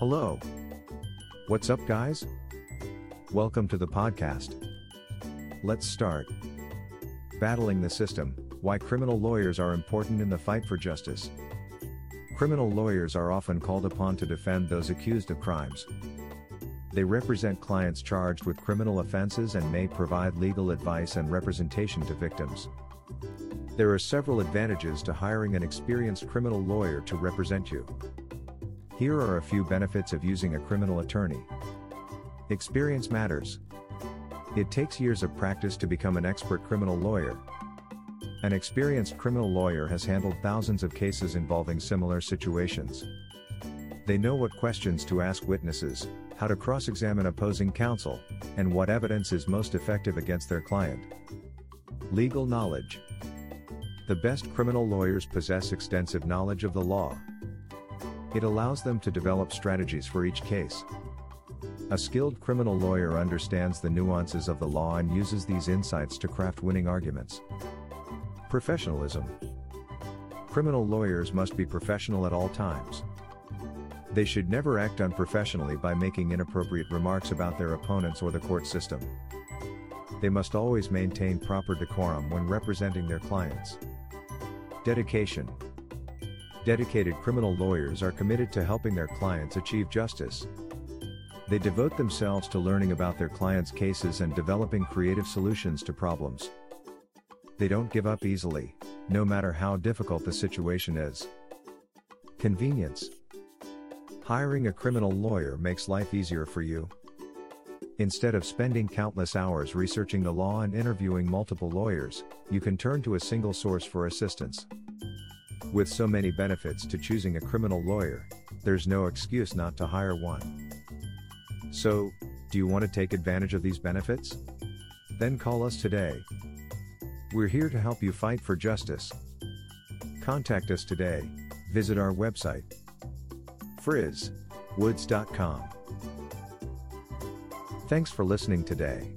Hello. What's up, guys? Welcome to the podcast. Let's start. Battling the system Why criminal lawyers are important in the fight for justice. Criminal lawyers are often called upon to defend those accused of crimes. They represent clients charged with criminal offenses and may provide legal advice and representation to victims. There are several advantages to hiring an experienced criminal lawyer to represent you. Here are a few benefits of using a criminal attorney. Experience matters. It takes years of practice to become an expert criminal lawyer. An experienced criminal lawyer has handled thousands of cases involving similar situations. They know what questions to ask witnesses, how to cross examine opposing counsel, and what evidence is most effective against their client. Legal knowledge. The best criminal lawyers possess extensive knowledge of the law. It allows them to develop strategies for each case. A skilled criminal lawyer understands the nuances of the law and uses these insights to craft winning arguments. Professionalism. Criminal lawyers must be professional at all times. They should never act unprofessionally by making inappropriate remarks about their opponents or the court system. They must always maintain proper decorum when representing their clients. Dedication. Dedicated criminal lawyers are committed to helping their clients achieve justice. They devote themselves to learning about their clients' cases and developing creative solutions to problems. They don't give up easily, no matter how difficult the situation is. Convenience. Hiring a criminal lawyer makes life easier for you. Instead of spending countless hours researching the law and interviewing multiple lawyers, you can turn to a single source for assistance. With so many benefits to choosing a criminal lawyer, there's no excuse not to hire one. So, do you want to take advantage of these benefits? Then call us today. We're here to help you fight for justice. Contact us today. Visit our website frizwoods.com. Thanks for listening today.